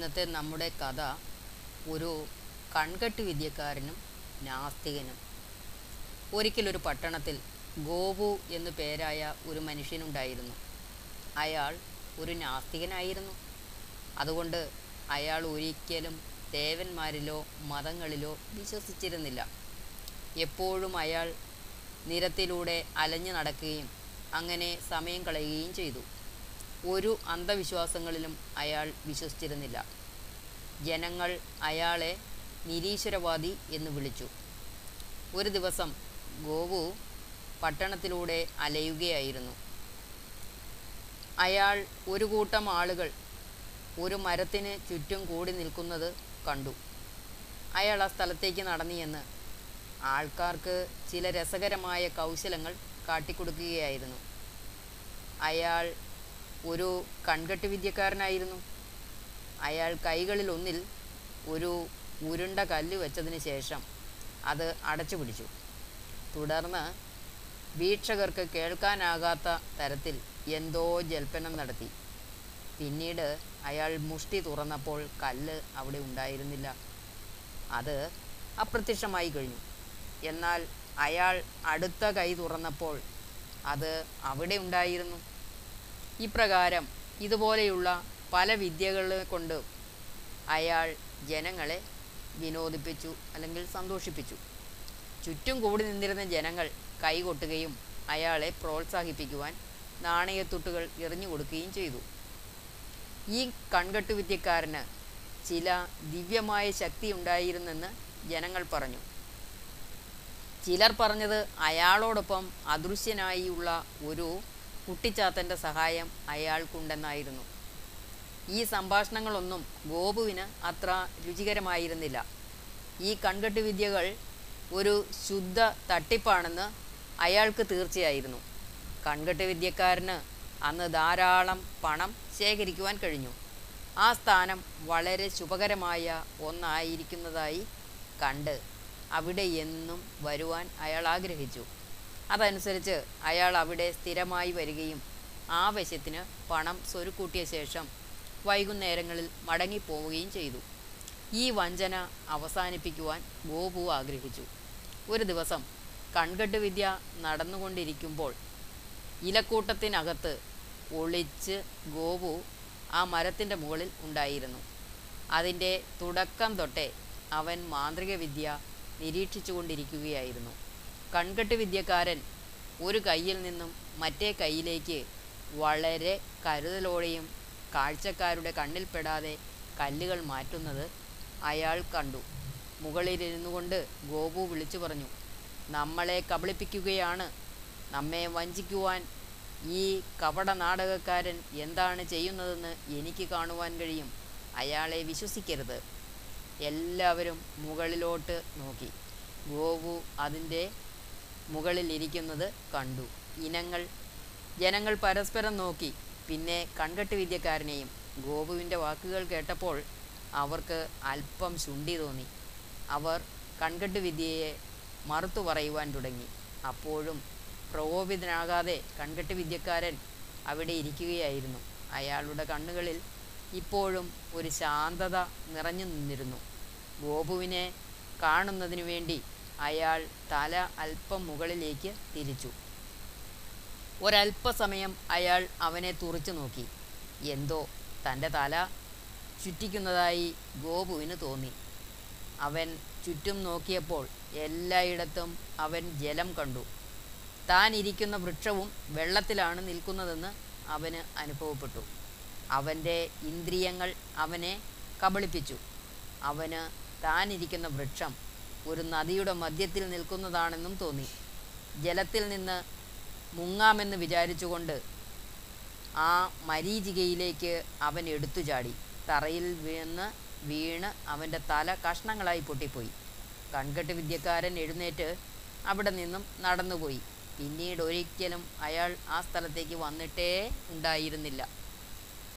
ഇന്നത്തെ നമ്മുടെ കഥ ഒരു കൺകെട്ട് വിദ്യക്കാരനും നാസ്തികനും. ഒരിക്കലൊരു പട്ടണത്തിൽ ഗോപു എന്നു പേരായ ഒരു മനുഷ്യനുണ്ടായിരുന്നു. അയാൾ ഒരു നാസ്തികനായിരുന്നു. അതുകൊണ്ട് അയാൾ ഒരിക്കലും ദേവന്മാരിലോ മതങ്ങളിലോ വിശ്വസിച്ചിരുന്നില്ല. എപ്പോഴും അയാൾ നിരത്തിലൂടെ അലഞ്ഞു നടക്കുകയും അങ്ങനെ സമയം കളയുകയും ചെയ്തു. ഒരു അന്ധവിശ്വാസങ്ങളിലും അയാൾ വിശ്വസിച്ചിരുന്നില്ല. ജനങ്ങൾ അയാളെ നിരീശ്വരവാദി എന്ന് വിളിച്ചു. ഒരു ദിവസം ഗോവു പട്ടണത്തിലൂടെ അലയുകയായിരുന്നു. അയാൾ ഒരു കൂട്ടം ആളുകൾ ഒരു മരത്തിന് ചുറ്റും കൂടി നിൽക്കുന്നത് കണ്ടു. അയാൾ ആ സ്ഥലത്തേക്ക് നടന്നിയെന്ന് ആൾക്കാർക്ക് ചില രസകരമായ കൗശലങ്ങൾ കാട്ടിക്കൊടുക്കുകയായിരുന്നു. അയാൾ ഒരു കൺകെട്ട് വിദ്യക്കാരനായിരുന്നു. അയാൾ കൈകളിൽ ഒന്നിൽ ഒരു ഉരുണ്ട കല്ല് വെച്ചതിന് ശേഷം അത് അടച്ചു പിടിച്ചു. തുടർന്ന് വീക്ഷകർക്ക് കേൾക്കാനാകാത്ത തരത്തിൽ എന്തോ ജൽപ്പനം നടത്തി. പിന്നീട് അയാൾ മുഷ്ടി തുറന്നപ്പോൾ കല്ല് അവിടെ ഉണ്ടായിരുന്നില്ല. അത് അപ്രത്യക്ഷമായി കഴിഞ്ഞു. എന്നാൽ അയാൾ അടുത്ത കൈ തുറന്നപ്പോൾ അത് അവിടെ ഉണ്ടായിരുന്നു. ഇപ്രകാരം ഇതുപോലെയുള്ള പല വിദ്യകളെ കൊണ്ട് അയാൾ ജനങ്ങളെ വിനോദിപ്പിച്ചു അല്ലെങ്കിൽ സന്തോഷിപ്പിച്ചു. ചുറ്റും കൂടി നിന്നിരുന്ന ജനങ്ങൾ കൈകൊട്ടുകയും അയാളെ പ്രോത്സാഹിപ്പിക്കുവാൻ നാണയത്തുട്ടുകൾ എറിഞ്ഞു കൊടുക്കുകയും ചെയ്തു. ഈ കൺകെട്ട് വിദ്യക്കാരന് ചില ദിവ്യമായ ശക്തി ഉണ്ടായിരുന്നെന്ന് ജനങ്ങൾ പറഞ്ഞു. ചിലർ പറഞ്ഞത് അയാളോടൊപ്പം അദൃശ്യനായുള്ള ഒരു കുട്ടിച്ചാത്തന്റെ സഹായം അയാൾക്കുണ്ടെന്നായിരുന്നു. ഈ സംഭാഷണങ്ങളൊന്നും ഗോപുവിന് അത്ര രുചികരമായിരുന്നില്ല. ഈ കൺകെട്ട് വിദ്യകൾ ഒരു ശുദ്ധ തട്ടിപ്പാണെന്ന് അയാൾക്ക് തീർച്ചയായിരുന്നു. കൺകെട്ട് വിദ്യക്കാരന് അന്ന് ധാരാളം പണം ശേഖരിക്കുവാൻ കഴിഞ്ഞു. ആ സ്ഥാനം വളരെ ശുഭകരമായ ഒന്നായിരിക്കുന്നതായി കണ്ട് അവിടെ എന്നും വരുവാൻ അയാൾ ആഗ്രഹിച്ചു. അതനുസരിച്ച് അയാൾ അവിടെ സ്ഥിരമായി വരികയും ആവശ്യത്തിന് പണം സ്വരുക്കൂട്ടിയ ശേഷം വൈകുന്നേരങ്ങളിൽ മടങ്ങിപ്പോവുകയും ചെയ്തു. ഈ വഞ്ചന അവസാനിപ്പിക്കുവാൻ ഗോപു ആഗ്രഹിച്ചു. ഒരു ദിവസം കൺകെട്ട് വിദ്യ നടന്നുകൊണ്ടിരിക്കുമ്പോൾ ഇലക്കൂട്ടത്തിനകത്ത് ഒളിച്ച് ഗോപു ആ മരത്തിന്റെ മുകളിൽ ഉണ്ടായിരുന്നു. അതിന്റെ തുടക്കം തൊട്ടേ അവൻ മാന്ത്രിക വിദ്യ നിരീക്ഷിച്ചു കൊണ്ടിരിക്കുകയായിരുന്നു കൺകെട്ട് വിദ്യക്കാരൻ ഒരു കയ്യിൽ നിന്നും മറ്റേ കൈയിലേക്ക് വളരെ കരുതലോടെയും കാഴ്ചക്കാരുടെ കണ്ണിൽപ്പെടാതെ കല്ലുകൾ മാറ്റുന്നത് അയാൾ കണ്ടു. മുകളിലിരുന്നു കൊണ്ട് ഗോപു വിളിച്ചു പറഞ്ഞു നമ്മളെ കബളിപ്പിക്കുകയാണ്. നമ്മെ വഞ്ചിക്കുവാൻ ഈ കപട നാടകക്കാരൻ എന്താണ് ചെയ്യുന്നതെന്ന് എനിക്ക് കാണുവാൻ കഴിയും. അയാളെ വിശ്വസിക്കരുത്. എല്ലാവരും മുകളിലോട്ട് നോക്കി. ഗോപു അതിന്റെ മുകളിൽ ഇരിക്കുന്നത് കണ്ടു. ഇനങ്ങൾ ജനങ്ങൾ പരസ്പരം നോക്കി. പിന്നെ കൺകെട്ട് വിദ്യക്കാരനെയും ഗോപുവിന്റെ വാക്കുകൾ കേട്ടപ്പോൾ അവർക്ക് അല്പം ശുണ്ടി തോന്നി. അവർ കൺകെട്ട് വിദ്യയെ മറുത്തു പറയുവാൻ തുടങ്ങി. അപ്പോഴും പ്രകോപിതനാകാതെ കൺകെട്ട് വിദ്യക്കാരൻ അവിടെ ഇരിക്കുകയായിരുന്നു. അയാളുടെ കണ്ണുകളിൽ ഇപ്പോഴും ഒരു ശാന്തത നിറഞ്ഞു നിന്നിരുന്നു. ഗോപുവിനെ കാണുന്നതിനു വേണ്ടി അയാൾ തല അല്പം മുകളിലേക്ക് തിരിച്ചു. ഒരല്പസമയം അയാൾ അവനെ തുറച്ചു നോക്കി. എന്തോ തന്റെ തല ചുറ്റിക്കുന്നതായി ഗോപുവിന് തോന്നി. അവൻ ചുറ്റും നോക്കിയപ്പോൾ എല്ലായിടത്തും അവൻ ജലം കണ്ടു. താൻ ഇരിക്കുന്ന വൃക്ഷവും വെള്ളത്തിലാണ് നിൽക്കുന്നതെന്ന് അവന് അനുഭവപ്പെട്ടു. അവന്റെ ഇന്ദ്രിയങ്ങൾ അവനെ കബളിപ്പിച്ചു. അവന് താനിരിക്കുന്ന വൃക്ഷം ഒരു നദിയുടെ മധ്യത്തിൽ നിൽക്കുന്നതാണെന്നും തോന്നി. ജലത്തിൽ നിന്ന് മുങ്ങാമെന്ന് വിചാരിച്ചുകൊണ്ട് ആ മരീചികയിലേക്ക് അവൻ എടുത്തു ചാടി. തറയിൽ വീണ് വീണ് അവന്റെ തല കഷ്ണങ്ങളായി പൊട്ടിപ്പോയി. കൺകെട്ട് വിദ്യക്കാരൻ എഴുന്നേറ്റ് അവിടെ നിന്നും നടന്നുപോയി. പിന്നീട് ഒരിക്കലും അയാൾ ആ സ്ഥലത്തേക്ക് വന്നിട്ടേ ഉണ്ടായിരുന്നില്ല.